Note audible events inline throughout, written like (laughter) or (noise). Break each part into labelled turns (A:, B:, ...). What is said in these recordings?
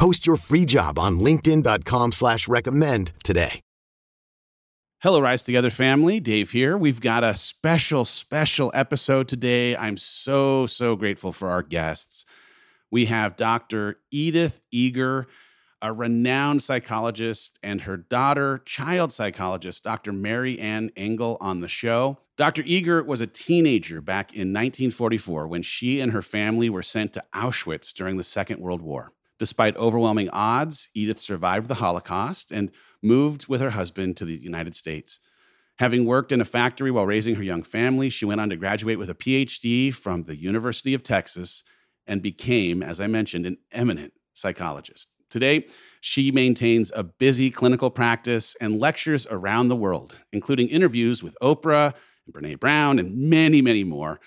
A: Post your free job on linkedin.com slash recommend today.
B: Hello, Rise Together family. Dave here. We've got a special, special episode today. I'm so, so grateful for our guests. We have Dr. Edith Eger a renowned psychologist, and her daughter, child psychologist, Dr. Marianne Engle, on the show. Dr. Eger was a teenager back in 1944 when she and her family were sent to Auschwitz during the Second World War. Despite overwhelming odds, Edith survived the Holocaust and moved with her husband to the United States. Having worked in a factory while raising her young family, she went on to graduate with a PhD from the University of Texas and became, as I mentioned, an eminent psychologist. Today, she maintains a busy clinical practice and lectures around the world, including interviews with Oprah and Brene Brown and many, many more.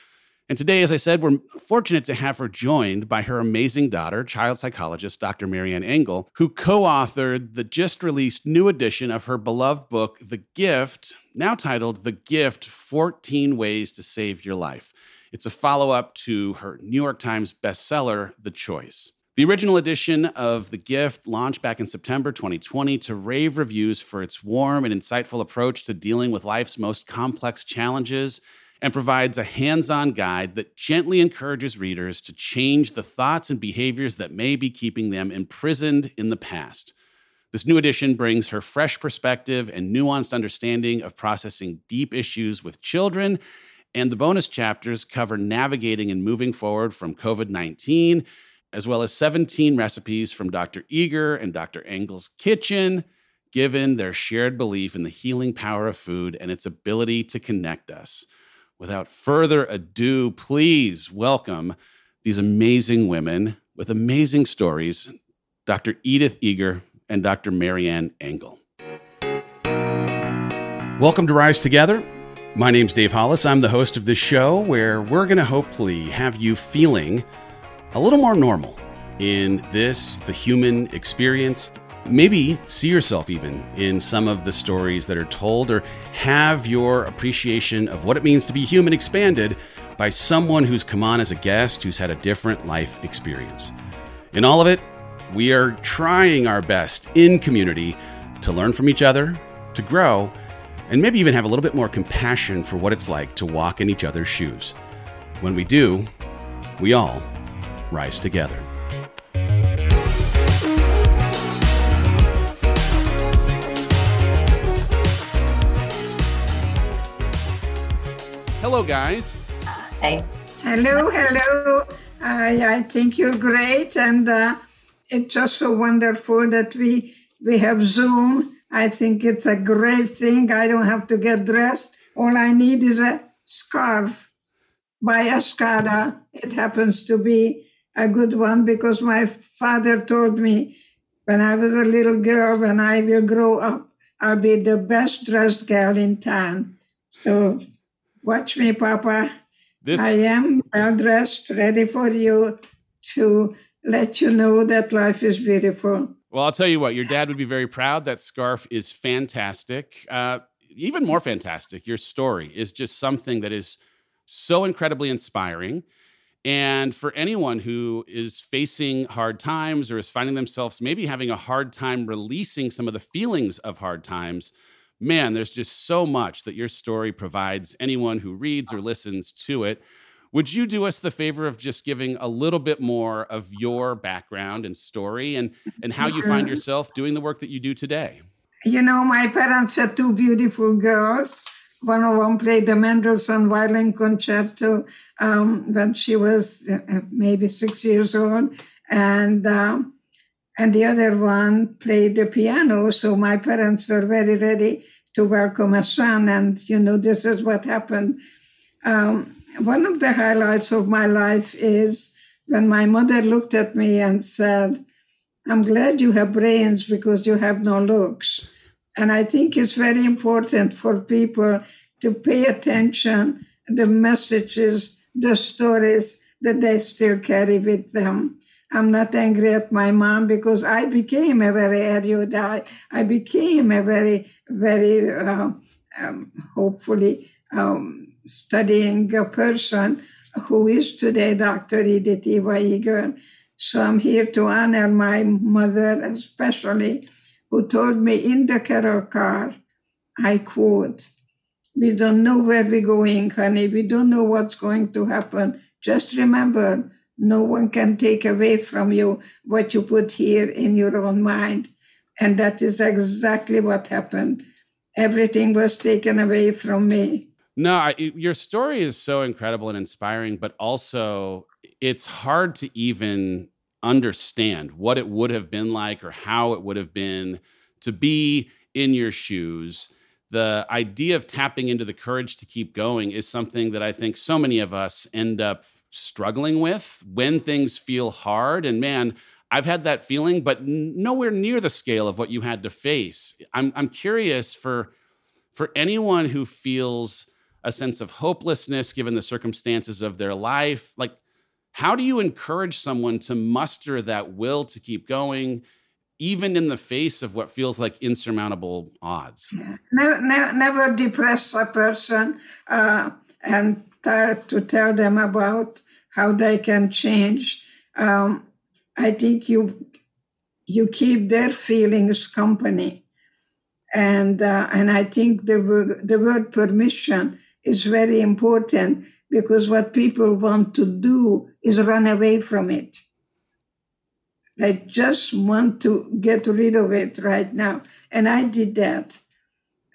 B: And today, as I said, we're fortunate to have her joined by her amazing daughter, child psychologist Dr. Marianne Engle, who co authored the just released new edition of her beloved book, The Gift, now titled The Gift 14 Ways to Save Your Life. It's a follow up to her New York Times bestseller, The Choice. The original edition of The Gift launched back in September 2020 to rave reviews for its warm and insightful approach to dealing with life's most complex challenges and provides a hands on guide that gently encourages readers to change the thoughts and behaviors that may be keeping them imprisoned in the past. This new edition brings her fresh perspective and nuanced understanding of processing deep issues with children. And the bonus chapters cover navigating and moving forward from COVID 19 as well as 17 recipes from Dr. Eger and Dr. Engle's kitchen, given their shared belief in the healing power of food and its ability to connect us. Without further ado, please welcome these amazing women with amazing stories, Dr. Edith Eger and Dr. Marianne Engle. Welcome to Rise Together. My name's Dave Hollis. I'm the host of this show where we're going to hopefully have you feeling a little more normal in this, the human experience. Maybe see yourself even in some of the stories that are told, or have your appreciation of what it means to be human expanded by someone who's come on as a guest who's had a different life experience. In all of it, we are trying our best in community to learn from each other, to grow, and maybe even have a little bit more compassion for what it's like to walk in each other's shoes. When we do, we all rise together. Hello, guys.
C: Hey.
D: Hello, hello. I, I think you're great, and uh, it's just so wonderful that we we have Zoom. I think it's a great thing. I don't have to get dressed. All I need is a scarf by Escada. It happens to be a good one because my father told me when I was a little girl, when I will grow up, I'll be the best dressed girl in town. So watch me, Papa. This... I am well dressed, ready for you to let you know that life is beautiful.
B: Well, I'll tell you what, your dad would be very proud. That scarf is fantastic. Uh, even more fantastic, your story is just something that is so incredibly inspiring. And for anyone who is facing hard times or is finding themselves maybe having a hard time releasing some of the feelings of hard times, man, there's just so much that your story provides anyone who reads or listens to it. Would you do us the favor of just giving a little bit more of your background and story and, and how you find yourself doing the work that you do today?
D: You know, my parents had two beautiful girls. One of them played the Mendelssohn Violin Concerto um, when she was uh, maybe six years old, and um, and the other one played the piano. So my parents were very ready to welcome a son, and you know, this is what happened. Um, one of the highlights of my life is when my mother looked at me and said, I'm glad you have brains because you have no looks. And I think it's very important for people to pay attention to the messages, the stories that they still carry with them. I'm not angry at my mom because I became a very erudite. I became a very, very, uh, um, hopefully, um, studying a person who is today Dr. Edith Eva Eger. So I'm here to honor my mother, especially, who told me in the carol car, I quote, We don't know where we're going, honey. We don't know what's going to happen. Just remember, no one can take away from you what you put here in your own mind. And that is exactly what happened. Everything was taken away from me.
B: No, I, your story is so incredible and inspiring, but also it's hard to even understand what it would have been like or how it would have been to be in your shoes. The idea of tapping into the courage to keep going is something that I think so many of us end up struggling with when things feel hard. And man, I've had that feeling, but nowhere near the scale of what you had to face. I'm, I'm curious for for anyone who feels a sense of hopelessness given the circumstances of their life. Like, how do you encourage someone to muster that will to keep going, even in the face of what feels like insurmountable odds?
D: Never, never, never depress a person uh, and try to tell them about how they can change. Um, I think you you keep their feelings company, and uh, and I think the the word permission is very important because what people want to do is run away from it. They just want to get rid of it right now. And I did that.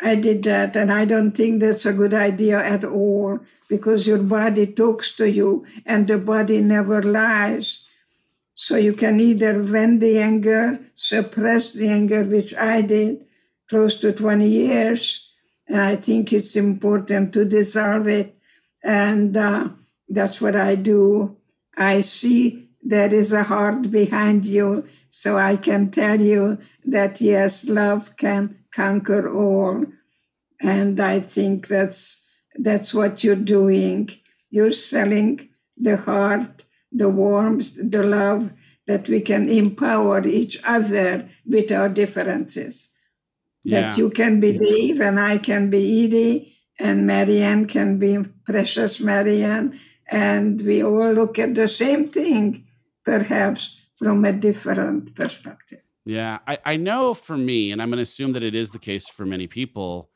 D: I did that. And I don't think that's a good idea at all because your body talks to you and the body never lies. So you can either vent the anger, suppress the anger, which I did close to 20 years, and I think it's important to dissolve it. And uh, that's what I do. I see there is a heart behind you, so I can tell you that yes, love can conquer all. And I think that's that's what you're doing. You're selling the heart, the warmth, the love that we can empower each other with our differences. Yeah. That you can be Dave and I can be Edie and Marianne can be Precious Marianne. And we all look at the same thing, perhaps from a different perspective.
B: Yeah, I, I know for me, and I'm going to assume that it is the case for many people,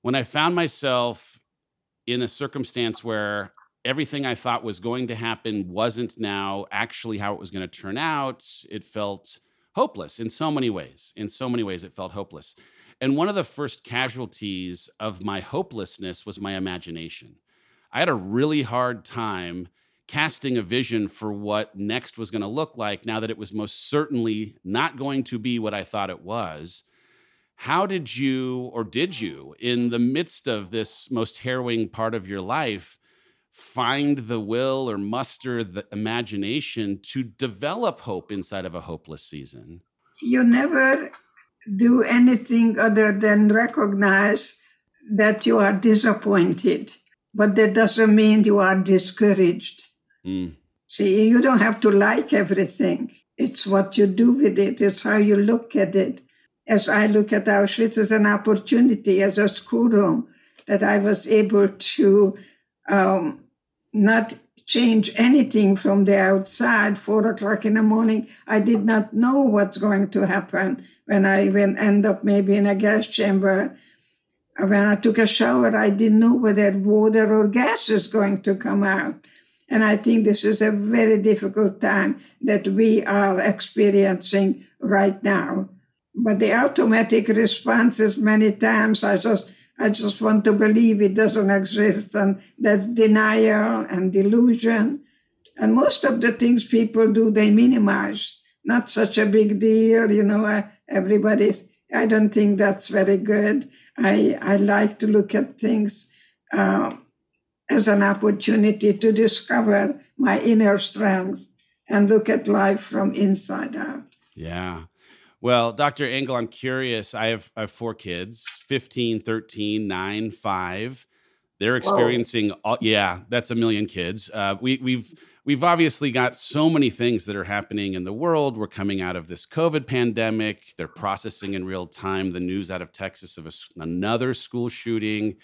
B: when I found myself in a circumstance where everything I thought was going to happen wasn't now actually how it was going to turn out, it felt hopeless in so many ways. In so many ways, it felt hopeless. And one of the first casualties of my hopelessness was my imagination. I had a really hard time casting a vision for what next was going to look like now that it was most certainly not going to be what I thought it was. How did you, or did you, in the midst of this most harrowing part of your life, find the will or muster the imagination to develop hope inside of a hopeless season?
D: You never do anything other than recognize that you are disappointed, but that doesn't mean you are discouraged. Mm. See, you don't have to like everything. It's what you do with it, it's how you look at it. As I look at Auschwitz as an opportunity, as a schoolroom, that I was able to um, not change anything from the outside. Four o'clock in the morning, I did not know what's going to happen when I even end up maybe in a gas chamber. When I took a shower, I didn't know whether water or gas is going to come out. And I think this is a very difficult time that we are experiencing right now. but the automatic response is many times I just I just want to believe it doesn't exist, and that's denial and delusion. And most of the things people do, they minimize. Not such a big deal, you know. Everybody's. I don't think that's very good. I I like to look at things uh, as an opportunity to discover my inner strength and look at life from inside out.
B: Yeah. Well, Dr. Engle, I'm curious. I have, I have four kids 15, 13, 9, 5. They're experiencing, all, yeah, that's a million kids. Uh, we, we've, we've obviously got so many things that are happening in the world. We're coming out of this COVID pandemic. They're processing in real time the news out of Texas of a, another school shooting.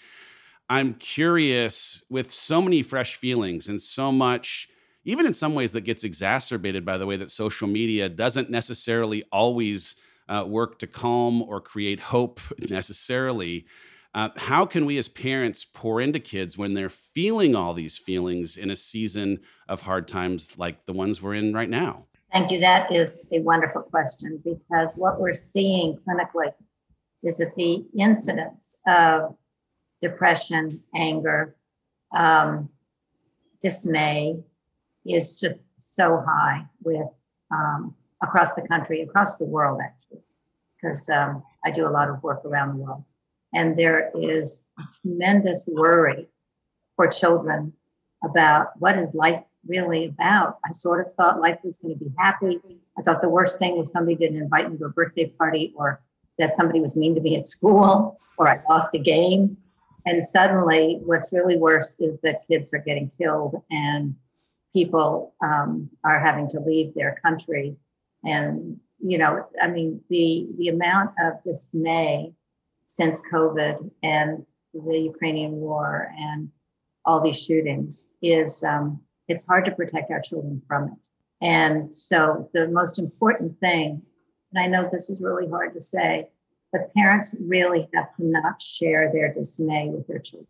B: I'm curious with so many fresh feelings and so much even in some ways that gets exacerbated by the way that social media doesn't necessarily always uh, work to calm or create hope (laughs) necessarily. Uh, how can we as parents pour into kids when they're feeling all these feelings in a season of hard times like the ones we're in right now?
C: Thank you. That is a wonderful question because what we're seeing clinically is that the incidence of depression, anger, um, dismay, is just so high with um, across the country, across the world, actually, because um, I do a lot of work around the world. And there is tremendous worry for children about what is life really about. I sort of thought life was going to be happy. I thought the worst thing was somebody didn't invite me to a birthday party or that somebody was mean to me at school or I lost a game. And suddenly, what's really worse is that kids are getting killed and people um, are having to leave their country. And, you know, I mean, the, the amount of dismay since COVID and the Ukrainian war and all these shootings is um, it's hard to protect our children from it. And so the most important thing, and I know this is really hard to say, but parents really have to not share their dismay with their children.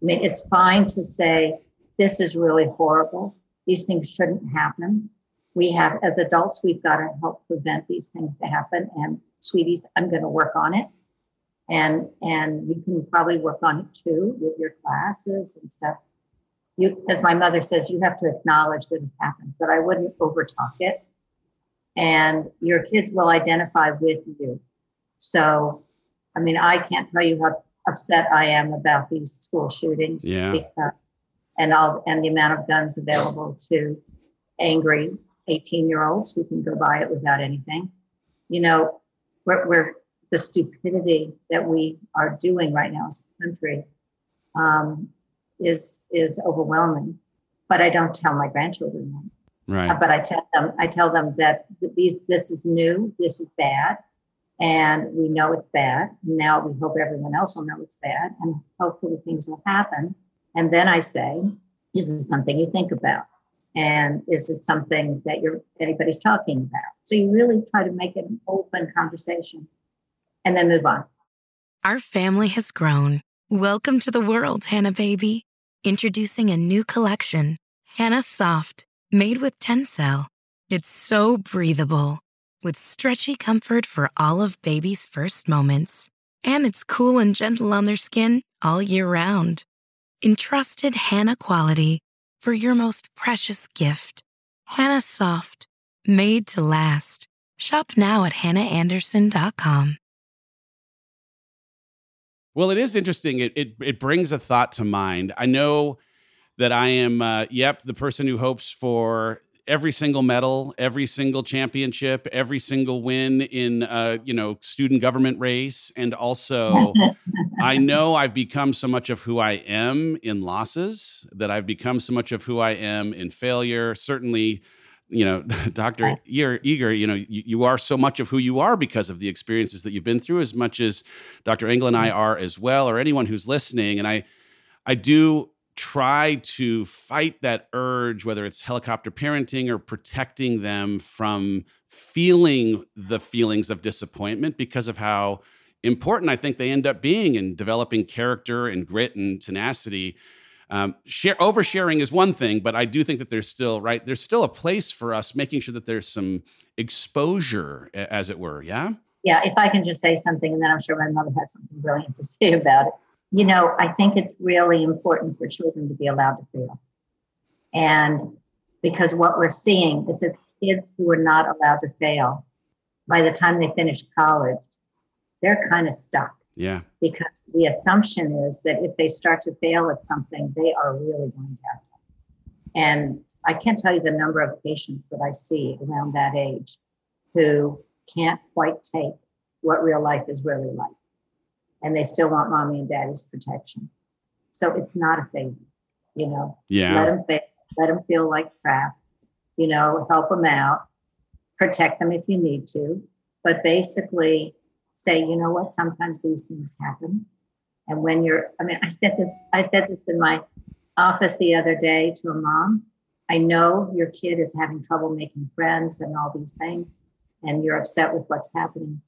C: I mean, it's fine to say, this is really horrible. These things shouldn't happen. We have, as adults, we've got to help prevent these things to happen. And sweeties, I'm going to work on it. And and you can probably work on it too with your classes and stuff. You, as my mother says, you have to acknowledge that it happened, but I wouldn't overtalk it. And your kids will identify with you. So, I mean, I can't tell you how upset I am about these school shootings.
B: Yeah.
C: Because and all and the amount of guns available to angry 18 year olds who can go buy it without anything. You know, we're, we're the stupidity that we are doing right now as a country um, is is overwhelming. But I don't tell my grandchildren that.
B: Right.
C: Uh, but I tell them I tell them that these this is new, this is bad, and we know it's bad. Now we hope everyone else will know it's bad, and hopefully things will happen and then I say, is this something you think about? And is it something that you're anybody's talking about? So you really try to make it an open conversation and then move on.
E: Our family has grown. Welcome to the world, Hanna baby. Introducing a new collection, Hanna Soft, made with Tencel. It's so breathable, with stretchy comfort for all of baby's first moments. And it's cool and gentle on their skin all year round. Entrusted Hanna quality for your most precious gift. Hanna Soft, made to last. Shop now at hannaandersson.com.
B: Well, it is interesting. It, it, it brings a thought to mind. I know that I am, uh, yep, the person who hopes for every single medal, every single championship, every single win in uh, you know student government race, and also I (laughs) know I've become so much of who I am in losses that I've become so much of who I am in failure. Certainly, you know, (laughs) Doctor Eger. You know, you, you, are so much of who you are because of the experiences that you've been through, as much as Doctor Engle and I mm-hmm. are as well, or anyone who's listening. And I, I do try to fight that urge, whether it's helicopter parenting or protecting them from feeling the feelings of disappointment because of how important I think they end up being in developing character and grit and tenacity. Um, share oversharing is one thing, but I do think that there's still right. There's still a place for us making sure that there's some exposure, as it were. Yeah.
C: yeah, if I can just say something, and then I'm sure my mother has something brilliant to say about it. You know, I think it's really important for children to be allowed to fail. And because what we're seeing is that kids who are not allowed to fail, by the time they finish college, they're kind of stuck.
B: Yeah.
C: Because the assumption is that if they start to fail at something, they are really going to have And I can't tell you the number of patients that I see around that age who can't quite take what real life is really like. And they still want mommy and daddy's protection. So it's not a favor, you know.
B: Yeah.
C: Let them fail, let them feel like crap, you know, help them out, protect them if you need to. But basically say, you know what, sometimes these things happen. And when you're, I mean, I said this, I said this in my office the other day to a mom. I know your kid is having trouble making friends and all these things and you're upset with what's happening.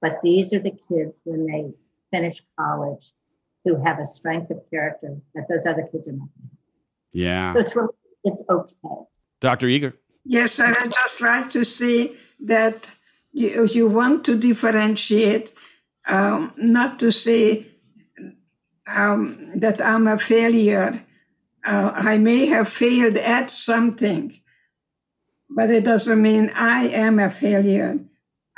C: But these are the kids when they finish college who have a strength of character that those other kids are not.
B: Yeah.
C: So it's really, it's okay.
B: Dr. Eger.
D: Yes, I would just like to see that you, you want to differentiate, um, not to say um, that I'm a failure. Uh, I may have failed at something, but it doesn't mean I am a failure.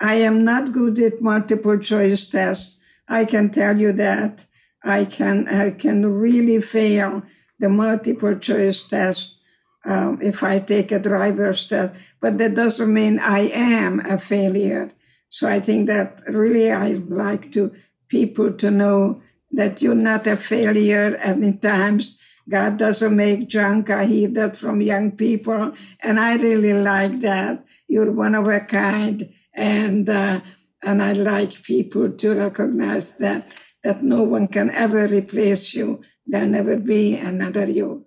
D: I am not good at multiple choice tests. I can tell you that. I can I can really fail the multiple choice test um, if I take a driver's test, but that doesn't mean I am a failure. So I think that really I like to people to know that you're not a failure any times God doesn't make junk. I hear that from young people, and I really like that. You're one of a kind, and uh, and I like people to recognize that that no one can ever replace you. There'll never be another you.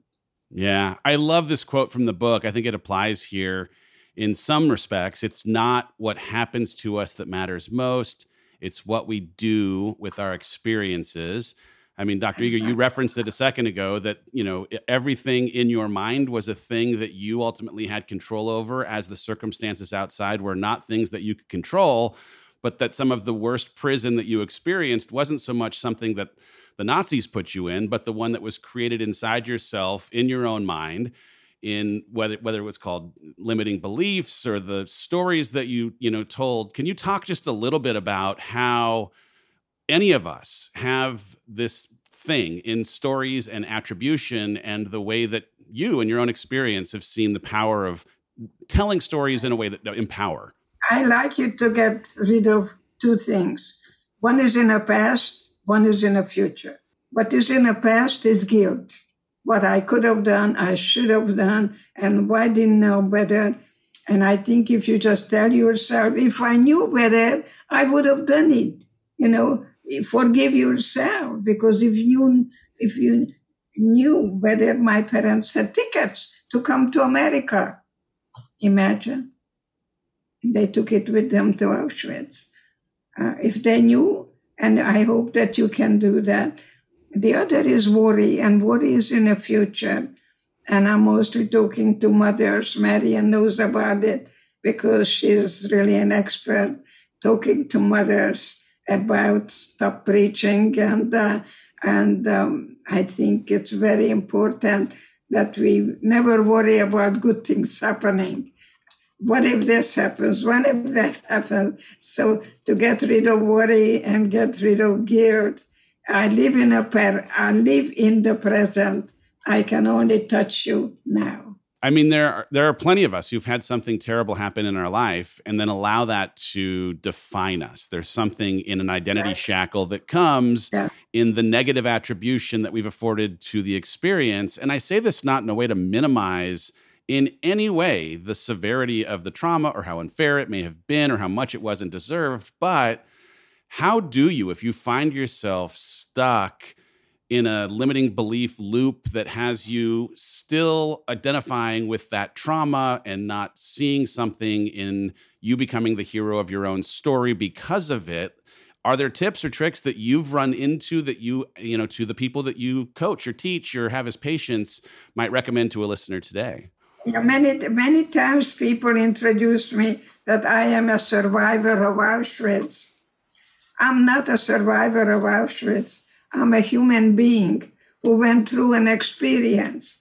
B: Yeah, I love this quote from the book. I think it applies here in some respects. It's not what happens to us that matters most. It's what we do with our experiences. I mean, Dr. Eger, you referenced it a second ago that, you know, everything in your mind was a thing that you ultimately had control over as the circumstances outside were not things that you could control, but that some of the worst prison that you experienced wasn't so much something that the Nazis put you in, but the one that was created inside yourself in your own mind in whether whether it was called limiting beliefs or the stories that you, you know, told. Can you talk just a little bit about how any of us have this thing in stories and attribution and the way that you in your own experience have seen the power of telling stories in a way that empower
D: i like you to get rid of two things. One is in the past one is in the future. What is in the past is guilt. What i could have done i should have done and why didn't know better. And i think if you just tell yourself if i knew better i would have done it you know forgive yourself. Because if you if you knew better, my parents had tickets to come to America, imagine they took it with them to Auschwitz. Uh, if they knew, and I hope that you can do that. The other is worry, and worry is in the future. And I'm mostly talking to mothers. Marian knows about it because she's really an expert talking to mothers about stop preaching and uh, and um, I think it's very important that we never worry about good things happening. What if this happens? What if that happens? So to get rid of worry and get rid of guilt, I live in a per- I live in the present. I can only touch you now.
B: I mean, there are, there are plenty of us who've had something terrible happen in our life and then allow that to define us. There's something in an identity shackle that comes yeah. in the negative attribution that we've afforded to the experience. And I say this not in a way to minimize in any way the severity of the trauma or how unfair it may have been or how much it wasn't deserved, but how do you, if you find yourself stuck in a limiting belief loop that has you still identifying with that trauma and not seeing something in you becoming the hero of your own story because of it are there tips or tricks that you've run into that you you know to the people that you coach or teach or have as patients might recommend to a listener today
D: yeah, many many times people introduce me that i am a survivor of auschwitz I'm not a survivor of Auschwitz. I'm a human being who went through an experience,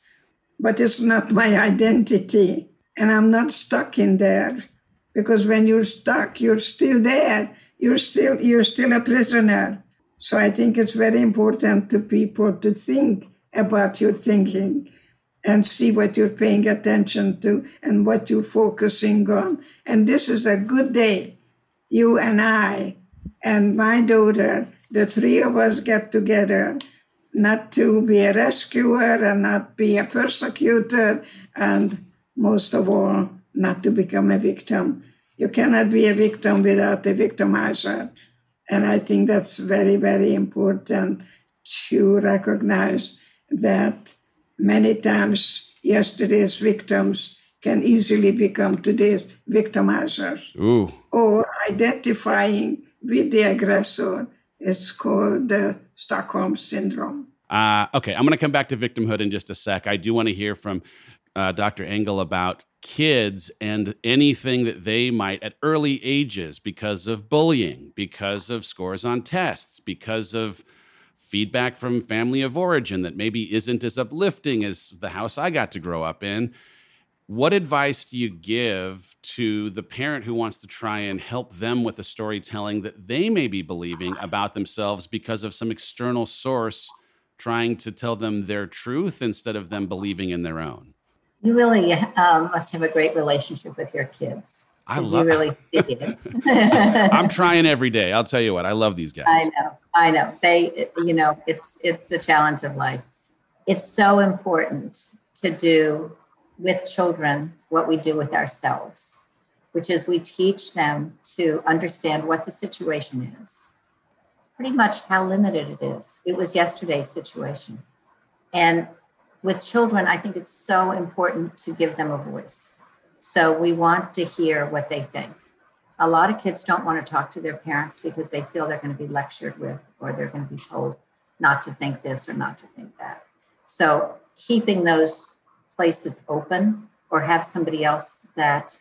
D: but it's not my identity. And I'm not stuck in there because when you're stuck, you're still there. You're still, you're still a prisoner. So I think it's very important to people to think about your thinking and see what you're paying attention to and what you're focusing on. And this is a good day. You and I and my daughter, the three of us get together not to be a rescuer and not be a persecutor, and most of all, not to become a victim. You cannot be a victim without a victimizer. And I think that's very, very important to recognize that many times yesterday's victims can easily become today's victimizers.
B: Ooh.
D: Or identifying with the aggressor. It's called the Stockholm Syndrome.
B: Uh, okay, I'm going to come back to victimhood in just a sec. I do want to hear from uh, Dr. Engle about kids and anything that they might at early ages because of bullying, because of scores on tests, because of feedback from family of origin that maybe isn't as uplifting as the house I got to grow up in. What advice do you give to the parent who wants to try and help them with the storytelling that they may be believing about themselves because of some external source trying to tell them their truth instead of them believing in their own?
C: You really um, must have a great relationship with your kids.
B: I
C: love. You really (laughs) see it. (laughs)
B: I'm trying every day. I'll tell you what, I love these guys.
C: I know. I know. They, you know, it's it's the challenge of life. It's so important to do with children what we do with ourselves, which is we teach them to understand what the situation is, pretty much how limited it is. It was yesterday's situation. And with children, I think it's so important to give them a voice. So we want to hear what they think. A lot of kids don't want to talk to their parents because they feel they're going to be lectured with or they're going to be told not to think this or not to think that. So keeping those places open or have somebody else that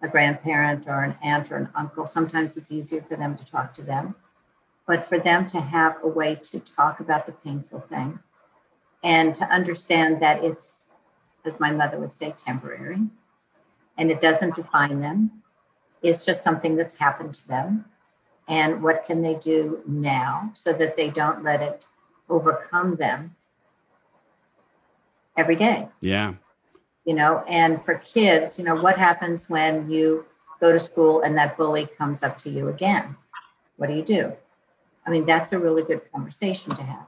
C: a grandparent or an aunt or an uncle, sometimes it's easier for them to talk to them, but for them to have a way to talk about the painful thing and to understand that it's, as my mother would say, temporary and it doesn't define them. It's just something that's happened to them. And what can they do now so that they don't let it overcome them every day?
B: Yeah.
C: You know, and for kids, you know, what happens when you go to school and that bully comes up to you again? What do you do? I mean, that's a really good conversation to have.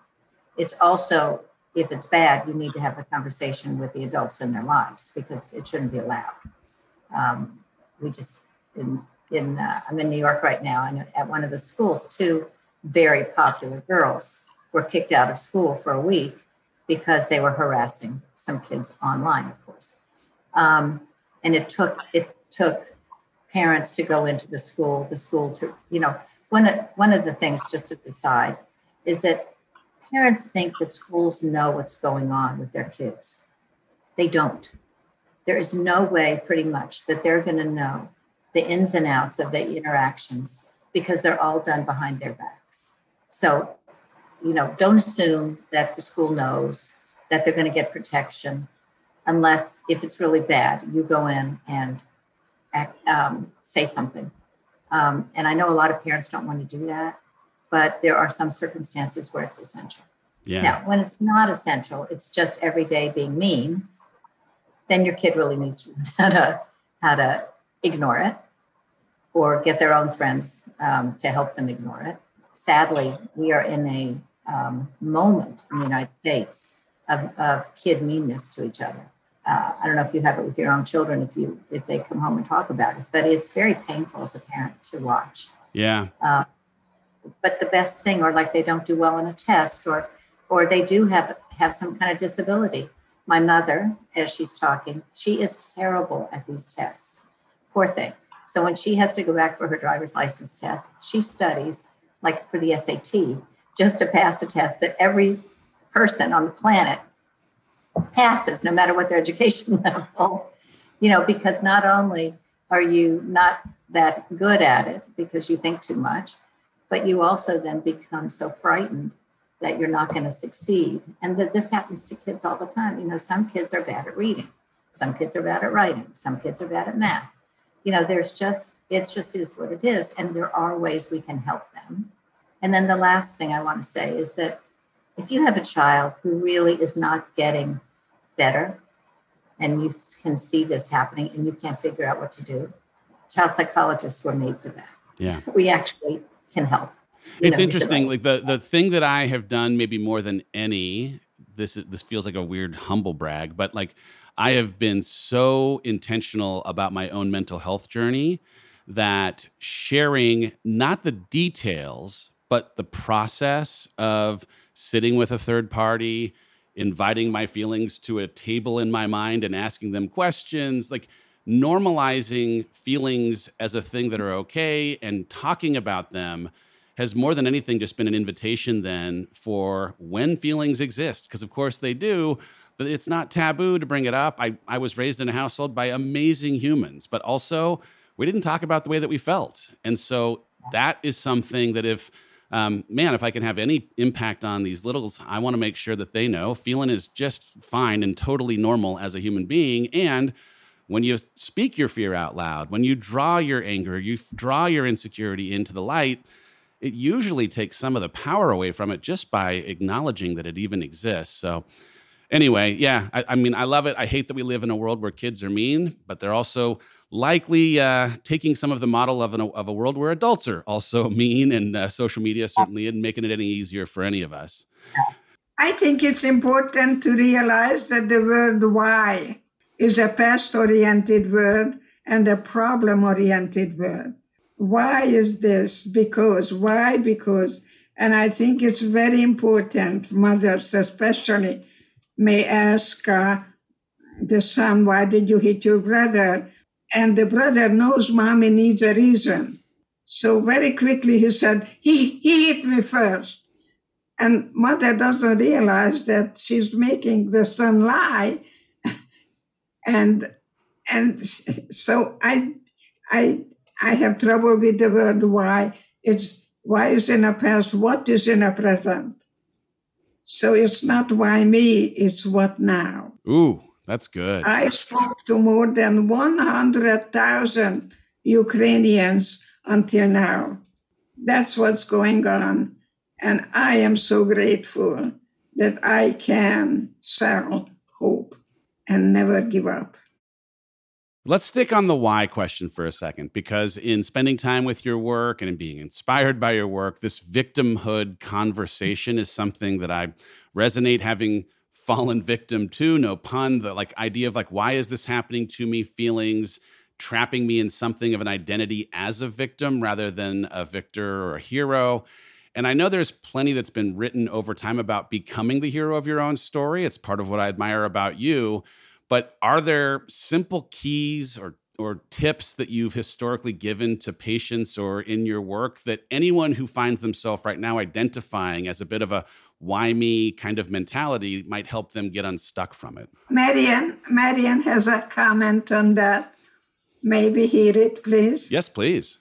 C: It's also, if it's bad, you need to have a conversation with the adults in their lives because it shouldn't be allowed. Um, we just in in uh, I'm in New York right now, and at one of the schools, two very popular girls were kicked out of school for a week because they were harassing some kids online, of course. Um, and it took it took parents to go into the school, the school to you know one of one of the things just to decide is that parents think that schools know what's going on with their kids. They don't there is no way pretty much that they're going to know the ins and outs of the interactions because they're all done behind their backs. So, you know, don't assume that the school knows that they're going to get protection unless if it's really bad, you go in and act, um, say something. Um, and I know a lot of parents don't want to do that, but there are some circumstances where it's essential.
B: Yeah.
C: Now, when it's not essential, it's just every day being mean then your kid really needs to learn (laughs) how to how to ignore it or get their own friends um, to help them ignore it. Sadly, we are in a um, moment in the United States of, of kid meanness to each other. Uh, I don't know if you have it with your own children if you if they come home and talk about it, but it's very painful as a parent to watch.
B: Yeah.
C: Uh, but the best thing, or like they don't do well on a test, or or they do have have some kind of disability my mother, as she's talking, she is terrible at these tests. Poor thing. So when she has to go back for her driver's license test, she studies like for the SAT just to pass a test that every person on the planet passes, no matter what their (laughs) education level. You know, because not only are you not that good at it because you think too much, but you also then become so frightened that you're not going to succeed. And that this happens to kids all the time. You know, some kids are bad at reading, some kids are bad at writing, some kids are bad at math. You know, there's just, it's just is what it is. And there are ways we can help them. And then the last thing I want to say is that if you have a child who really is not getting better, and you can see this happening and you can't figure out what to do, child psychologists were made for that.
B: Yeah.
C: We actually can help.
B: It's know, interesting. Like the the thing that I have done maybe more than any. This this feels like a weird humble brag, but like I have been so intentional about my own mental health journey that sharing not the details, but the process of sitting with a third party, inviting my feelings to a table in my mind and asking them questions, like normalizing feelings as a thing that are okay and talking about them has more than anything just been an invitation then for when feelings exist. Because of course they do but it's not taboo to bring it up. I, I was raised in a household by amazing humans but also we didn't talk about the way that we felt. And so that is something that if um, man, if I can have any impact on these littles, I want to make sure that they know feeling is just fine and totally normal as a human being. And when you speak your fear out loud, when you draw your anger, you draw your insecurity into the light, it usually takes some of the power away from it just by acknowledging that it even exists. So, anyway, yeah, I, I mean, I love it. I hate that we live in a world where kids are mean, but they're also likely uh, taking some of the model of, an, of a world where adults are also (laughs) mean and uh, social media certainly isn't making it any easier for any of us.
D: I think it's important to realize that the word why is a past oriented word and a problem oriented word. Why is this? Because. Why? Because. And I think it's very important, mothers especially may ask uh, the son, Why did you hit your brother? And the brother knows mommy needs a reason. So very quickly he said, he, he hit me first. And mother doesn't realize that she's making the son lie. (laughs) and and so I I I have trouble with the word why. It's why is in a past, what is in a present. So it's not why me, it's what now.
B: Ooh, that's good.
D: I spoke to more than 100,000 Ukrainians until now. That's what's going on. And I am so grateful that I can sell hope and never give up.
B: Let's stick on the why question for a second, because in spending time with your work and in being inspired by your work, this victimhood conversation is something that I resonate having fallen victim to no pun the like idea of like why is this happening to me? Feelings trapping me in something of an identity as a victim rather than a victor or a hero. And i know there's plenty that's been written over time about becoming the hero of your own story. It's part of what i admire about you but are there simple keys or or tips that you've historically given to patients or in your work that anyone who finds themselves right now identifying as a bit of a why me kind of mentality might help them get unstuck from it.
D: Marian, Marian has a comment on that. Maybe hear it, please.
B: Yes, please.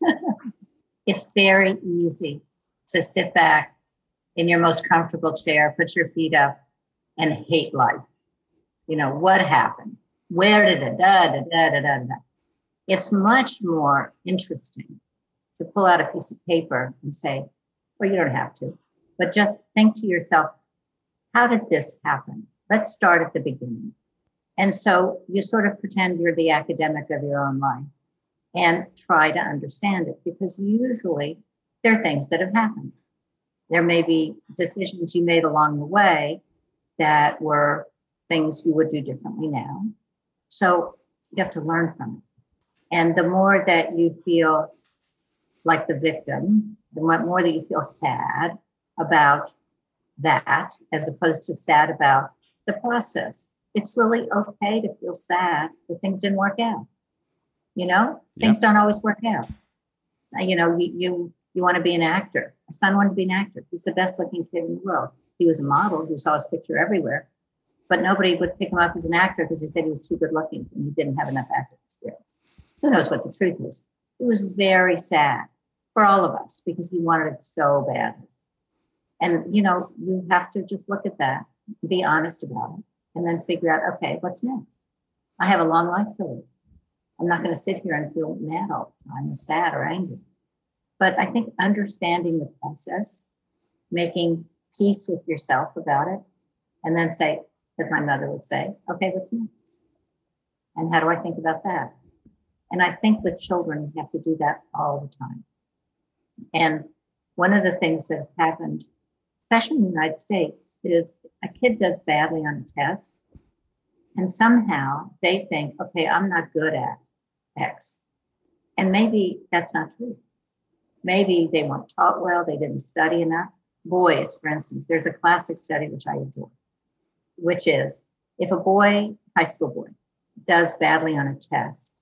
B: (laughs)
C: it's very easy to sit back in your most comfortable chair, put your feet up, and hate life. You know, what happened? Where did it? Da, da, da, da, da, da. It's much more interesting to pull out a piece of paper and say, well, you don't have to but just think to yourself, how did this happen? Let's start at the beginning. And so you sort of pretend you're the academic of your own life and try to understand it because usually there are things that have happened. There may be decisions you made along the way that were things you would do differently now. So you have to learn from it. And the more that you feel like the victim, the more that you feel sad, about that as opposed to sad about the process. It's really okay to feel sad that things didn't work out. You know, yeah. things don't always work out. So, you know, you, you you want to be an actor. My son wanted to be an actor. He's the best looking kid in the world. He was a model. You saw his picture everywhere, but nobody would pick him up as an actor because he said he was too good looking and he didn't have enough acting experience. Who knows what the truth is? It was very sad for all of us because he wanted it so badly. And, you know, you have to just look at that, be honest about it, and then figure out, okay, what's next? I have a long life to live. I'm not going to sit here and feel mad all the time or sad or angry. But I think understanding the process, making peace with yourself about it, and then say, as my mother would say, okay, what's next? And how do I think about that? And I think with children, we have to do that all the time. And one of the things that has happened, especially in the United States, is a kid does badly on a test. And somehow they think, okay, I'm not good at X. And maybe that's not true. Maybe they weren't taught well, they didn't study enough. Boys, for instance, there's a classic study which I adore, which is if a boy, high school boy, does badly on a test,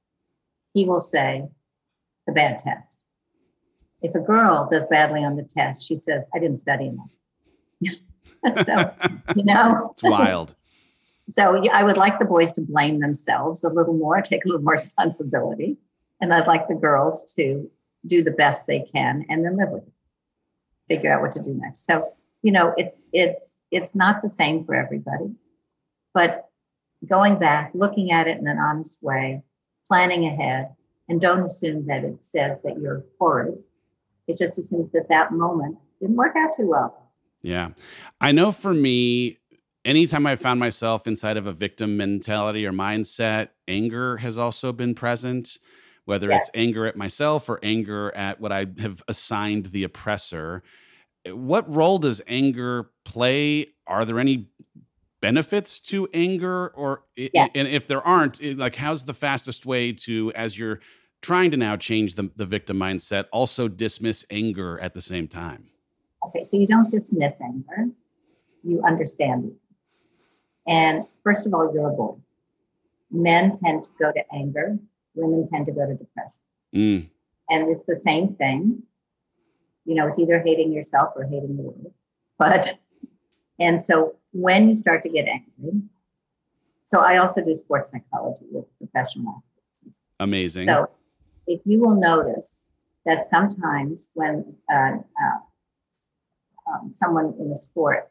C: he will say, a bad test. If a girl does badly on the test, she says, I didn't study enough. (laughs) so, you know,
B: it's wild. (laughs)
C: so I would like the boys to blame themselves a little more, take a little more (laughs) responsibility. And I'd like the girls to do the best they can and then live with it, figure out what to do next. So, you know, it's it's it's not the same for everybody, but going back, looking at it in an honest way, planning ahead and don't assume that it says that you're horrid. It just assumes that that moment didn't work out too well.
B: Yeah. I know for me, anytime I found myself inside of a victim mentality or mindset, anger has also been present, whether yes. it's anger at myself or anger at what I have assigned the oppressor. What role does anger play? Are there any benefits to anger or yes. and if there aren't like how's the fastest way to as you're trying to now change the, the victim mindset also dismiss anger at the same time?
C: Okay so you don't dismiss anger. You understand. It and first of all you're a boy. Men tend to go to anger. Women tend to go to depression. Mm. and it's the same thing you know it's either hating yourself or hating the world but and so when you start to get angry, so I also do sports psychology with professional athletes.
B: Amazing.
C: So if you will notice that sometimes when uh, uh, um, someone in the sport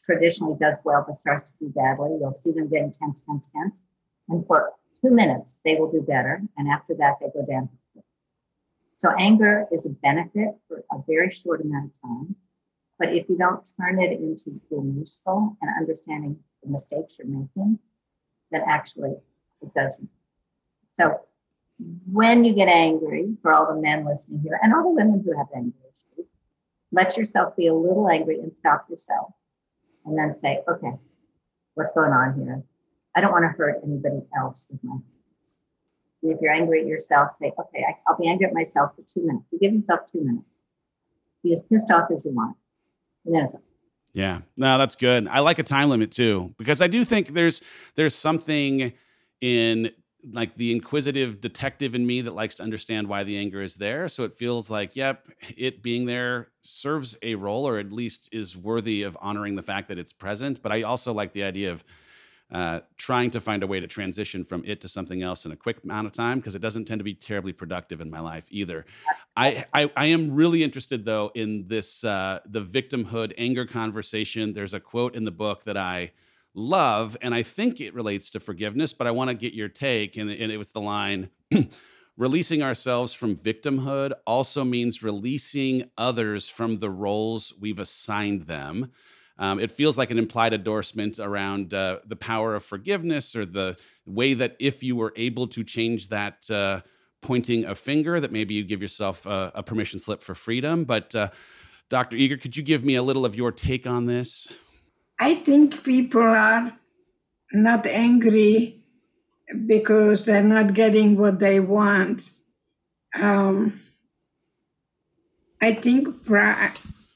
C: traditionally does well but starts to do badly, you'll see them getting tense, tense, tense. And for two minutes, they will do better. And after that, they go down. So anger is a benefit for a very short amount of time. But if you don't turn it into being useful and understanding the mistakes you're making, then actually it doesn't. So when you get angry, for all the men listening here and all the women who have anger issues, let yourself be a little angry and stop yourself. And then say, okay, what's going on here? I don't want to hurt anybody else with my if you're angry at yourself, say, okay, I'll be angry at myself for two minutes. You give yourself two minutes. Be as pissed off as you want and then it's
B: yeah, no, that's good. I like a time limit too because I do think there's there's something in like the inquisitive detective in me that likes to understand why the anger is there. So it feels like, yep, it being there serves a role or at least is worthy of honoring the fact that it's present. But I also like the idea of uh, trying to find a way to transition from it to something else in a quick amount of time because it doesn't tend to be terribly productive in my life either. I, I, I am really interested though in this uh, the victimhood anger conversation. There's a quote in the book that I love, and I think it relates to forgiveness, but I want to get your take. And, and it was the line. (clears throat) Releasing ourselves from victimhood also means releasing others from the roles we've assigned them. Um, it feels like an implied endorsement around uh, the power of forgiveness or the way that if you were able to change that uh, pointing a finger, that maybe you give yourself a, a permission slip for freedom. But uh, Dr. Eger, could you give me a little of your take on this?
D: I think people are not angry because they're not getting what they want. Um, I think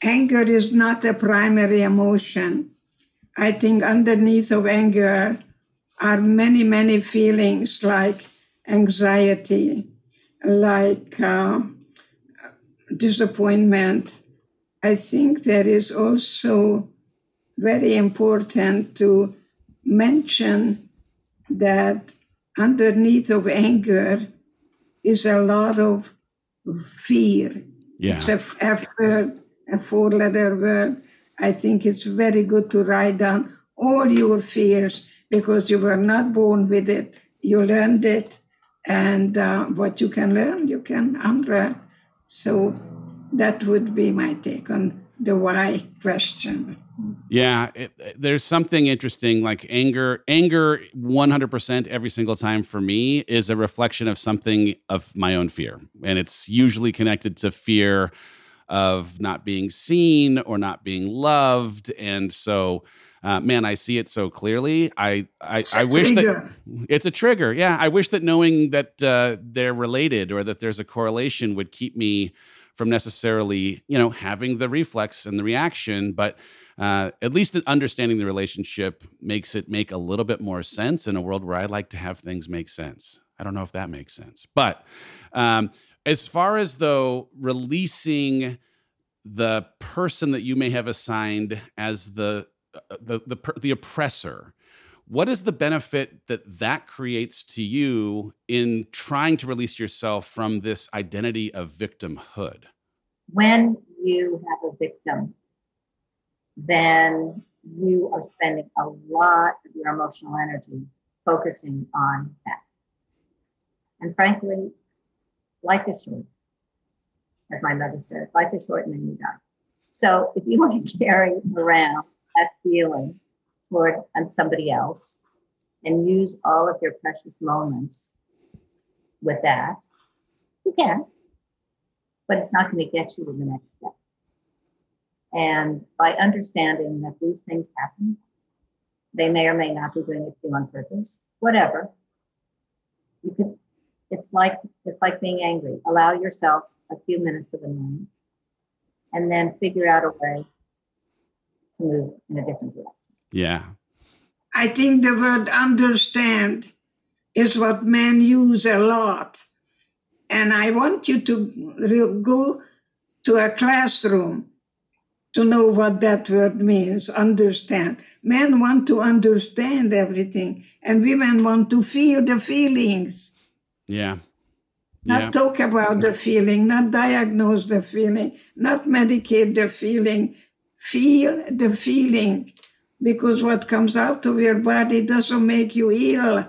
D: anger is not a primary emotion. I think underneath of anger are many, many feelings like anxiety, like uh, disappointment. I think that is also very important to mention that underneath of anger is a lot of fear.
B: Yeah.
D: It's a F word, a four letter word. I think it's very good to write down all your fears because you were not born with it. You learned it. And uh, what you can learn, you can unlearn. So that would be my take on the why question.
B: Yeah, it, there's something interesting like anger. Anger 100% every single time for me is a reflection of something of my own fear. And it's usually connected to fear of not being seen or not being loved. And so, uh, man, I see it so clearly. I I, I wish that it's a trigger. Yeah, I wish that knowing that uh, they're related or that there's a correlation would keep me from necessarily, you know, having the reflex and the reaction, but uh, at least understanding the relationship makes it make a little bit more sense in a world where I like to have things make sense. I don't know if that makes sense, but um, as far as though releasing the person that you may have assigned as the uh, the the, the oppressor what is the benefit that that creates to you in trying to release yourself from this identity of victimhood?
C: When you have a victim, then you are spending a lot of your emotional energy focusing on that. And frankly, life is short. As my mother said, life is short and then you die. So if you want to (laughs) carry around that feeling toward um, somebody else and use all of your precious moments with that, you can, but it's not going to get you to the next step. And by understanding that these things happen, they may or may not be doing it to you on purpose, whatever. You could, it's like it's like being angry. Allow yourself a few minutes of a moment and then figure out a way to move in a different direction.
B: Yeah.
D: I think the word understand is what men use a lot. And I want you to go to a classroom to know what that word means understand. Men want to understand everything, and women want to feel the feelings.
B: Yeah.
D: Not
B: yeah.
D: talk about the feeling, not diagnose the feeling, not medicate the feeling. Feel the feeling because what comes out of your body doesn't make you ill.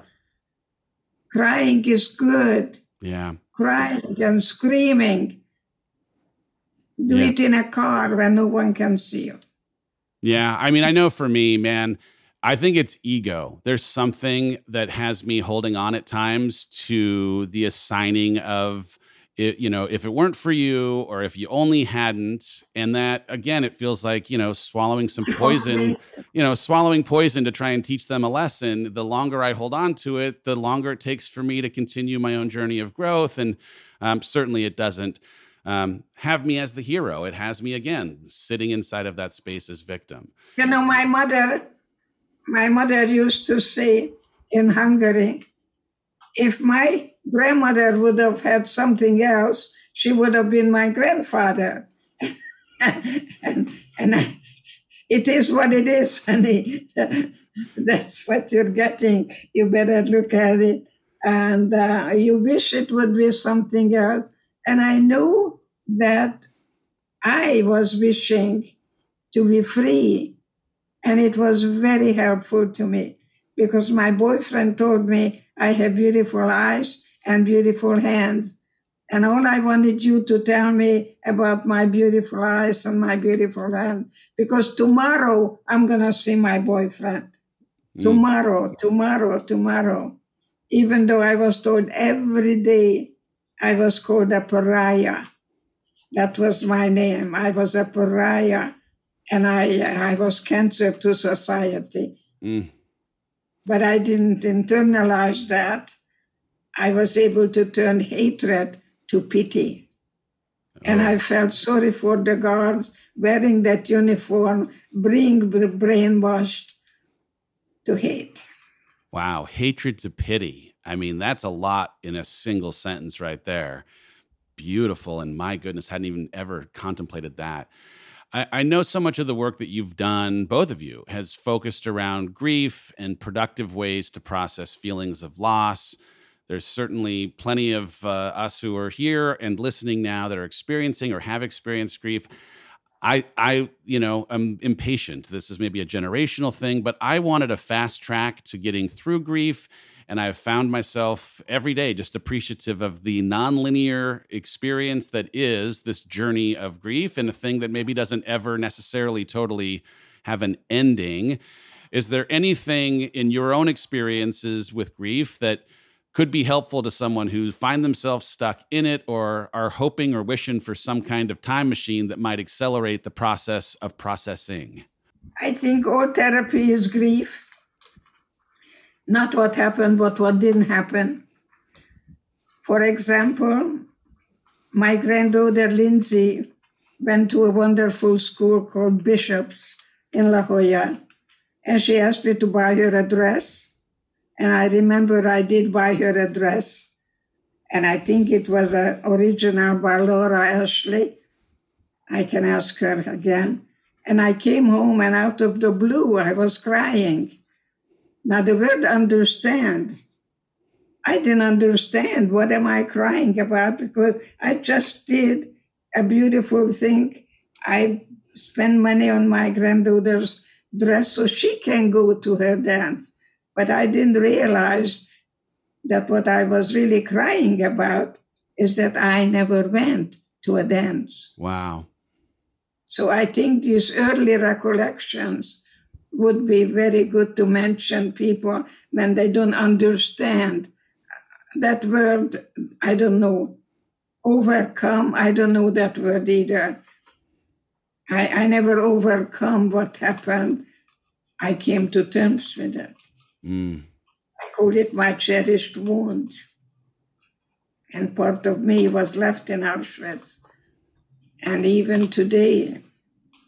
D: Crying is good.
B: Yeah.
D: Crying and screaming. Do
B: Yeah.
D: it in a car where no one can see you.
B: Yeah. I mean, I know for me, man, I think it's ego. There's something that has me holding on at times to the assigning of it, you know, if it weren't for you or if you only hadn't. And that, again, it feels like, you know, swallowing some (laughs) poison, you know, swallowing poison to try and teach them a lesson. The longer I hold on to it, the longer it takes for me to continue my own journey of growth. And um, certainly it doesn't um, have me as the hero. It has me again sitting inside of that space as victim.
D: You know, my mother, my mother used to say in Hungary, if my grandmother would have had something else, she would have been my grandfather. (laughs) and and I, it is what it is, honey. (laughs) That's what you're getting. You better look at it. And uh, you wish it would be something else. And I knew that I was wishing to be free. And it was very helpful to me because my boyfriend told me I have beautiful eyes and beautiful hands. And all I wanted you to tell me about my beautiful eyes and my beautiful hands, because tomorrow I'm going to see my boyfriend.
B: Mm.
D: Tomorrow, tomorrow, tomorrow. Even though I was told every day I was called a pariah. That was my name. I was a pariah and I, I was cancer to society.
B: Mm.
D: But I didn't internalize that. I was able to turn hatred to pity. And
B: Oh.
D: I felt sorry for the guards wearing that uniform, being brainwashed to hate.
B: Wow, hatred to pity. I mean, that's a lot in a single sentence right there. Beautiful. And my goodness, hadn't even ever contemplated that. I, I know so much of the work that you've done, both of you, has focused around grief and productive ways to process feelings of loss. There's certainly plenty of uh, us who are here and listening now that are experiencing or have experienced grief. I, I, you know, I'm impatient. This is maybe a generational thing, but I wanted a fast track to getting through grief. And I've found myself every day just appreciative of the nonlinear experience that is this journey of grief and a thing that maybe doesn't ever necessarily totally have an ending. Is there anything in your own experiences with grief that could be helpful to someone who find themselves stuck in it or are hoping or wishing for some kind of time machine that might accelerate the process of processing?
D: I think all therapy is grief. Not what happened, but what didn't happen. For example, my granddaughter Lindsay went to a wonderful school called Bishops in La Jolla, and she asked me to buy her a dress and I remember I did buy her a dress, and I think it was an original by Laura Ashley. I can ask her again. And I came home, and out of the blue, I was crying. Now, the word understand, I didn't understand what am I crying about because I just did a beautiful thing. I spent money on my granddaughter's dress so she can go to her dance. But I didn't realize that what I was really crying about is that I never went to a dance.
B: Wow.
D: So I think these early recollections would be very good to mention people when they don't understand that word. I don't know. Overcome, I don't know that word either. I, I never overcome what happened. I came to terms with it. Mm. I call it my cherished wound. And part of me was left in Auschwitz. And even today,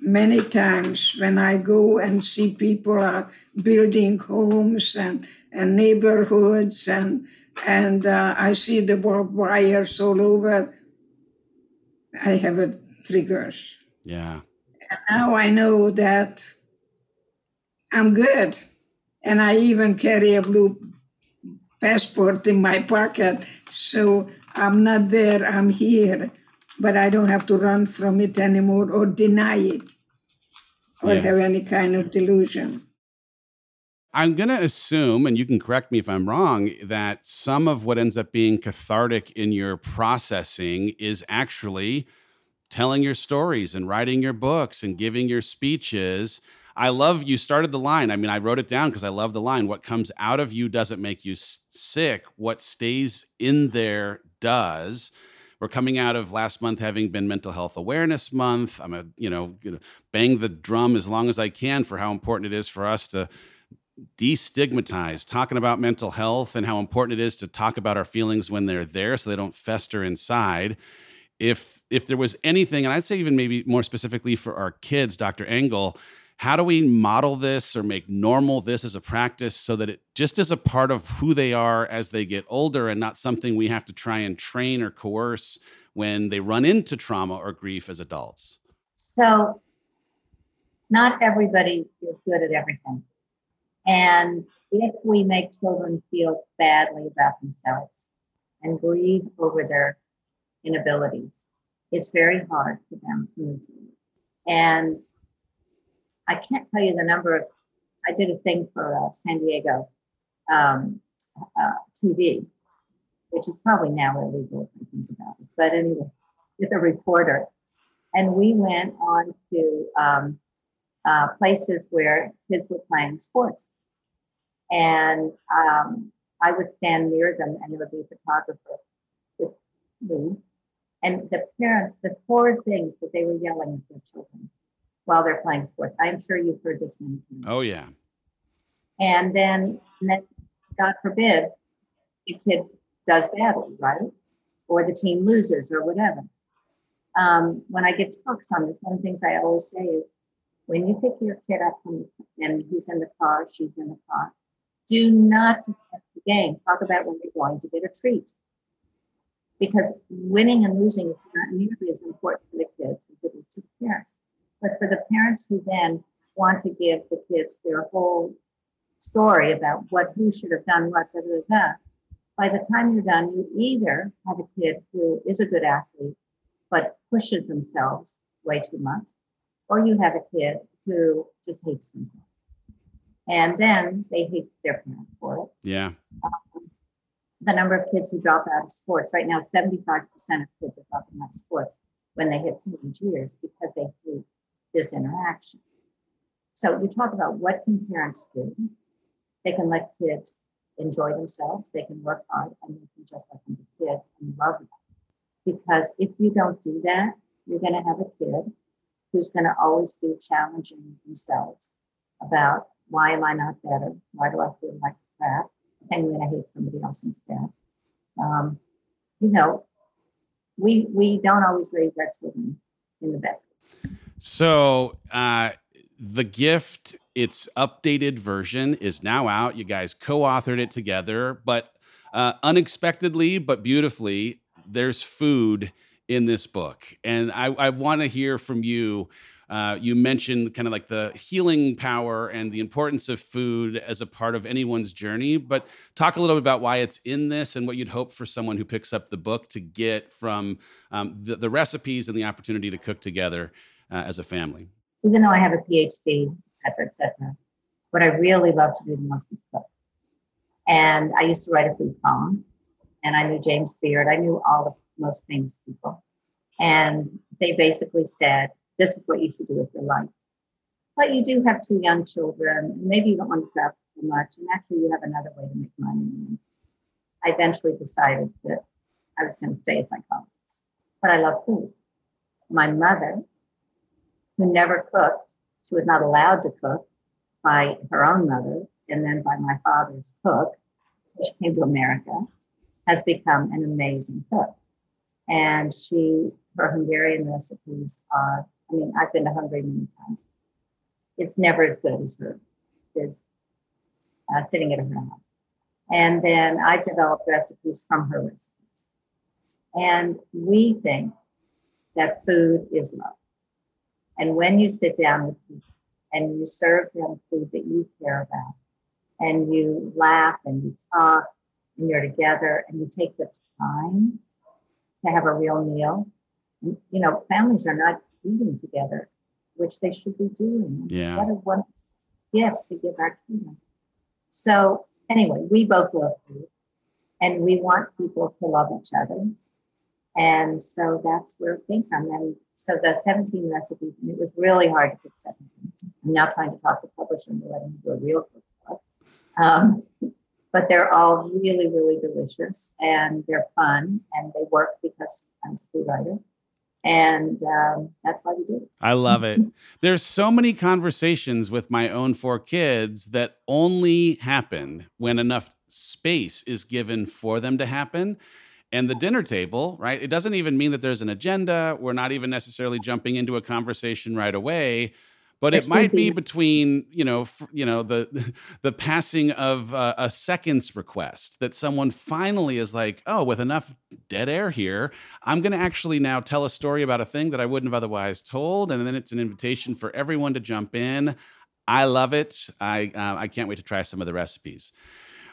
D: many times when I go and see people are building homes and, and neighborhoods and and uh, I see the barbed wires all over, I have a triggers.
B: Yeah.
D: And now I know that I'm good and I even carry a blue passport in my pocket. So I'm not there, I'm here, but I don't have to run from it anymore or deny it or yeah. have any kind of delusion.
B: I'm going to assume, and you can correct me if I'm wrong, that some of what ends up being cathartic in your processing is actually telling your stories and writing your books and giving your speeches I love you started the line. I mean, I wrote it down because I love the line. What comes out of you doesn't make you sick. What stays in there does. We're coming out of last month having been Mental Health Awareness Month. I'm a, you know, bang the drum as long as I can for how important it is for us to destigmatize talking about mental health and how important it is to talk about our feelings when they're there so they don't fester inside if if there was anything and i'd say even maybe more specifically for our kids dr engle how do we model this or make normal this as a practice so that it just is a part of who they are as they get older and not something we have to try and train or coerce when they run into trauma or grief as adults?
C: So, not everybody is good at everything. And if we make children feel badly about themselves and grieve over their inabilities, it's very hard for them to move. And I can't tell you the number of, I did a thing for uh, San Diego um, uh, TV, which is probably now illegal if I think about it. But anyway, with a reporter. And we went on to um, uh, places where kids were playing sports. And um, I would stand near them and there would be a photographer with me. And the parents, the four things that they were yelling at their children while they're playing sports. I'm sure you've heard this many times.
B: Oh yeah.
C: And then, and then God forbid, a kid does badly, right? Or the team loses or whatever. Um, when I give talks on this, one of the things I always say is when you pick your kid up from, and he's in the car, she's in the car, do not discuss the game. Talk about when you're going to get a treat. Because winning and losing is not nearly as important to the kids as it is to the parents. But for the parents who then want to give the kids their whole story about what who should have done what, da, da, da, by the time you're done, you either have a kid who is a good athlete, but pushes themselves way too much, or you have a kid who just hates themselves. And then they hate their parents for it.
B: Yeah.
C: Um, the number of kids who drop out of sports right now, 75% of kids are dropping out of sports when they hit teenage years because they hate this interaction. So you talk about what can parents do? They can let kids enjoy themselves. They can work hard and they can just let them be kids and love them. Because if you don't do that, you're going to have a kid who's going to always be challenging themselves about why am I not better? Why do I feel like crap? And then I hate somebody else instead. Um, you know, we we don't always raise our children in the best.
B: So uh, the gift, its updated version is now out. You guys co-authored it together, but uh, unexpectedly but beautifully, there's food in this book, and I, I want to hear from you. Uh, you mentioned kind of like the healing power and the importance of food as a part of anyone's journey, but talk a little bit about why it's in this and what you'd hope for someone who picks up the book to get from um, the, the, recipes and the opportunity to cook together uh, as a family.
C: Even though I have a PhD, et cetera, et cetera, what I really love to do the most is cook. And I used to write a food poem, and I knew James Beard. I knew all the most famous people. And they basically said, this is what you should do with your life. But you do have two young children. Maybe you don't want to travel too much. And actually, you have another way to make money. And I eventually decided that I was going to stay a psychologist. But I love food. My mother, who never cooked, she was not allowed to cook by her own mother and then by my father's cook. She came to America, has become an amazing cook. And she, her Hungarian recipes are I mean, I've been to Hungary many times. It's never as good as her is uh, sitting at her house. And then I developed recipes from her recipes. And we think that food is love. And when you sit down with people and you serve them food that you care about, and you laugh and you talk and you're together and you take the time to have a real meal. You know, families are not eating together, which they should be doing.
B: Yeah.
C: What a wonderful gift to give our children. So anyway, we both love food and we want people to love each other. And so that's where it came from. And so the 17 recipes, and it was really hard to pick 17. I'm now trying to talk to publisher and let them do a real cookbook. Um, but they're all really, really delicious and they're fun and they work because I'm a food writer and um, that's why we do it.
B: I love it. (laughs) There's so many conversations with my own four kids that only happen when enough space is given for them to happen. And the dinner table, right? It doesn't even mean that there's an agenda. We're not even necessarily jumping into a conversation right away. But it might be between you know f- you know the (laughs) the passing of uh, a seconds request that someone finally is like oh with enough dead air here i'm going to actually now tell a story about a thing that i wouldn't have otherwise told. And then it's an invitation for everyone to jump in. I love it. I uh, i can't wait to try some of the recipes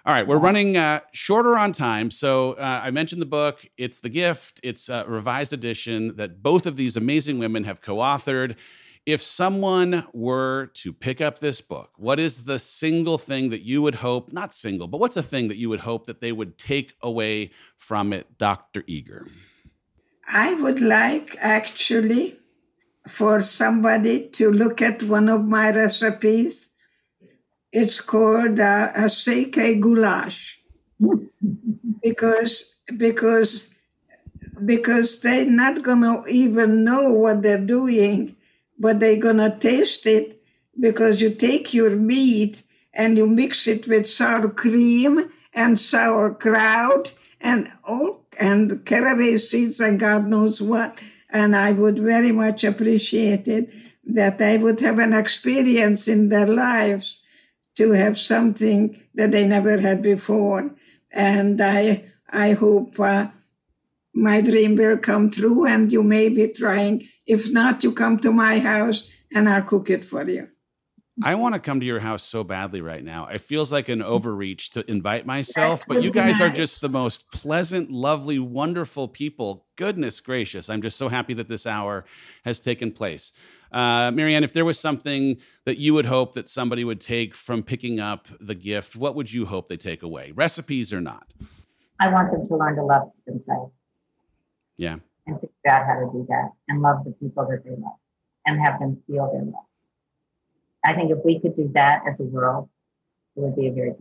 B: all right, we're running uh, shorter on time. So uh, I mentioned the book. It's The Gift. It's a revised edition that both of these amazing women have co authored. If someone were to pick up this book, what is the single thing that you would hope, not single, but what's a thing that you would hope that they would take away from it, Dr. Eger?
D: I would like actually for somebody to look at one of my recipes. It's called uh, a Székely goulash because because because they're not gonna even know what they're doing but they're to taste it because you take your meat and you mix it with sour cream and sauerkraut and all and caraway seeds and God knows what. And I would very much appreciate it that they would have an experience in their lives to have something that they never had before. And I I hope uh, my dream will come true and you may be trying. If not, you come to my house and I'll cook it for you.
B: I want to come to your house so badly right now. It feels like an overreach to invite myself, but you guys are just the most pleasant, lovely, wonderful people. Goodness gracious. I'm just so happy that this hour has taken place. Uh, Marianne, if there was something that you would hope that somebody would take from picking up the gift, what would you hope they take away? Recipes or not?
C: I want them to learn to love themselves.
B: Yeah.
C: And figure out how to do that and love the people that they love and have them feel their love. I think if we could do that as a world, it would be a very.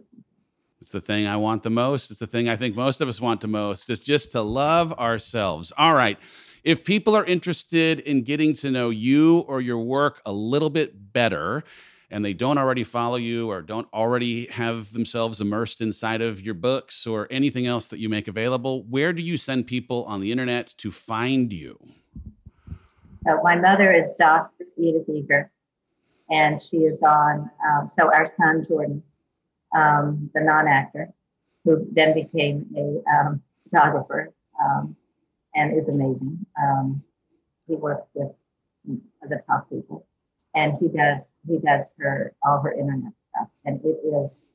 B: It's the thing I want the most. It's the thing I think most of us want the most. is just to love ourselves. All right. If people are interested in getting to know you or your work a little bit better, and they don't already follow you or don't already have themselves immersed inside of your books or anything else that you make available, where do you send people on the internet to find you?
C: So my mother is Dr. Edith Eger, and she is on. Um, so our son Jordan, um, the non-actor, who then became a um, photographer um, and is amazing. Um, he worked with some of the top people, and he does he does her all her internet stuff, and it is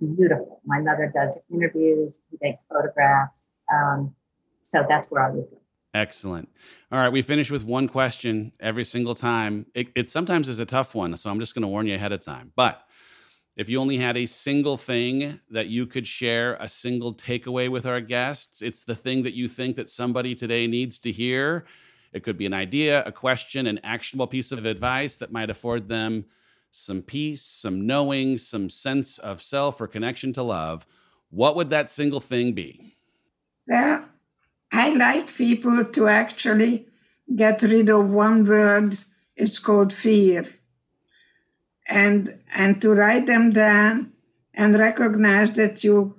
C: beautiful. My mother does interviews. He takes photographs. Um, so that's where I would go.
B: Excellent. All right, we finish with one question every single time. It, it sometimes is a tough one, so I'm just going to warn you ahead of time. But if you only had a single thing that you could share, a single takeaway with our guests, it's the thing that you think that somebody today needs to hear. It could be an idea, a question, an actionable piece of advice that might afford them some peace, some knowing, some sense of self or connection to love. What would that single thing be?
D: Well, I like people to actually get rid of one word. It's called fear. And, and to write them down and recognize that you,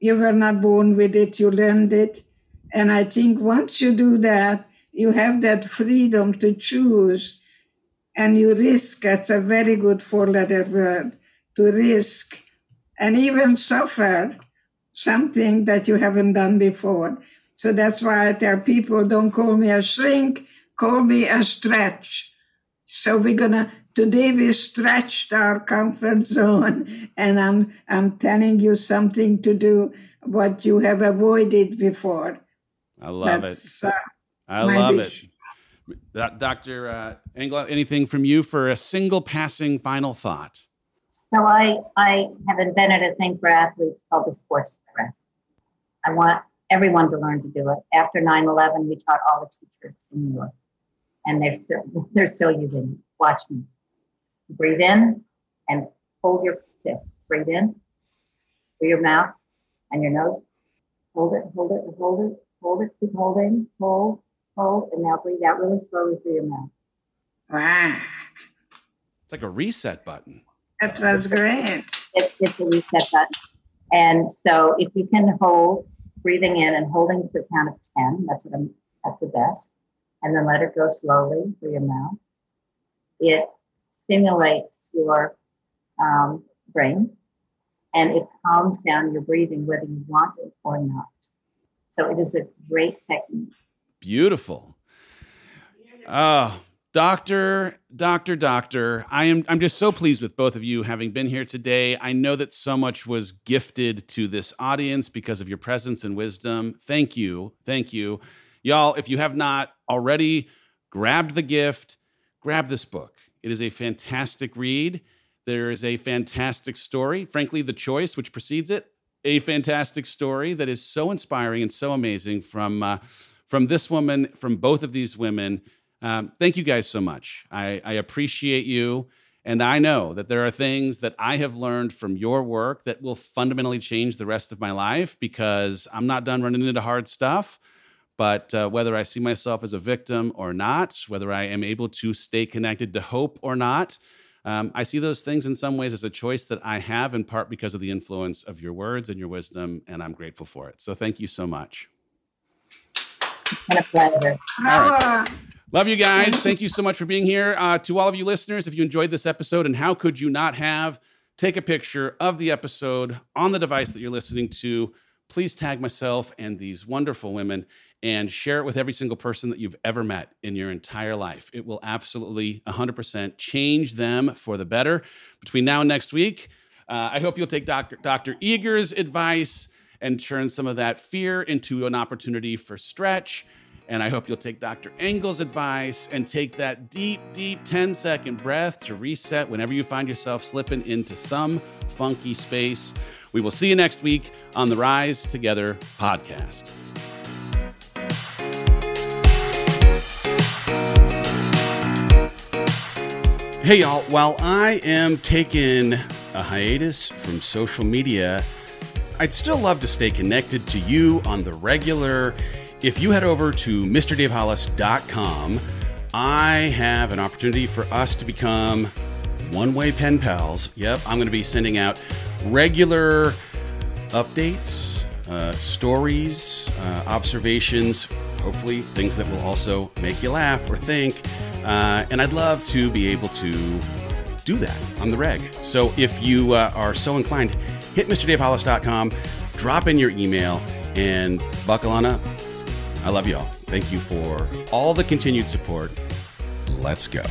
D: you were not born with it, you learned it. And I think once you do that, you have that freedom to choose and you risk. That's a very good four letter word to risk and even suffer something that you haven't done before. So that's why I tell people don't call me a shrink, call me a stretch. So we're gonna today we stretched our comfort zone and I'm I'm telling you something to do what you have avoided before.
B: I love that's, it. Uh, I love wish. it. Dr. Uh, Engle, anything from you for a single passing final thought?
C: So I I have invented a thing for athletes called the sports breath. I want everyone to learn to do it. After 9-11, we taught all the teachers in New York, and they're still (laughs) they're still using it. Watch me. Breathe in and hold your fist. Breathe in through your mouth and your nose. Hold it, hold it, hold it, hold it, keep holding, hold, hold, and now breathe out really slowly through your mouth.
D: Wow.
B: It's like a reset button.
D: That was great.
C: It, it's a reset button. And so if you can hold breathing in and holding to a count of 10. That's what I'm at the best. And then let it go slowly through your mouth. It stimulates your um, brain and it calms down your breathing, whether you want it or not. So it is a great technique.
B: Beautiful. Oh, Doctor, doctor, doctor, I am I'm just so pleased with both of you having been here today. I know that so much was gifted to this audience because of your presence and wisdom. Thank you. Thank you. Y'all, if you have not already grabbed the gift, grab this book. It is a fantastic read. There is a fantastic story. Frankly, the choice which precedes it, a fantastic story that is so inspiring and so amazing from uh, from this woman, from both of these women um, thank you guys so much. I, I appreciate you. And I know that there are things that I have learned from your work that will fundamentally change the rest of my life because I'm not done running into hard stuff. But uh, whether I see myself as a victim or not, whether I am able to stay connected to hope or not, um, I see those things in some ways as a choice that I have, in part because of the influence of your words and your wisdom, and I'm grateful for it. So thank you so much.
C: It's a pleasure.
B: All right. Love you guys. Thank you so much for being here. Uh, to all of you listeners, if you enjoyed this episode, and how could you not have, take a picture of the episode on the device that you're listening to. Please tag myself and these wonderful women and share it with every single person that you've ever met in your entire life. It will absolutely 100% change them for the better. Between now and next week, uh, I hope you'll take Dr. Dr. Eger's advice and turn some of that fear into an opportunity for stretch. And I hope you'll take Dr. Engle's advice and take that deep, deep 10 second breath to reset whenever you find yourself slipping into some funky space. We will see you next week on the Rise Together podcast. Hey, y'all. While I am taking a hiatus from social media, I'd still love to stay connected to you on the regular. If you head over to MrDaveHollis.com, I have an opportunity for us to become one way pen pals. Yep, I'm going to be sending out regular updates, uh, stories, uh, observations, hopefully things that will also make you laugh or think. Uh, and I'd love to be able to do that on the reg. So if you uh, are so inclined, hit MrDaveHollis.com, drop in your email, and buckle on up. I love you all. Thank you for all the continued support. Let's go.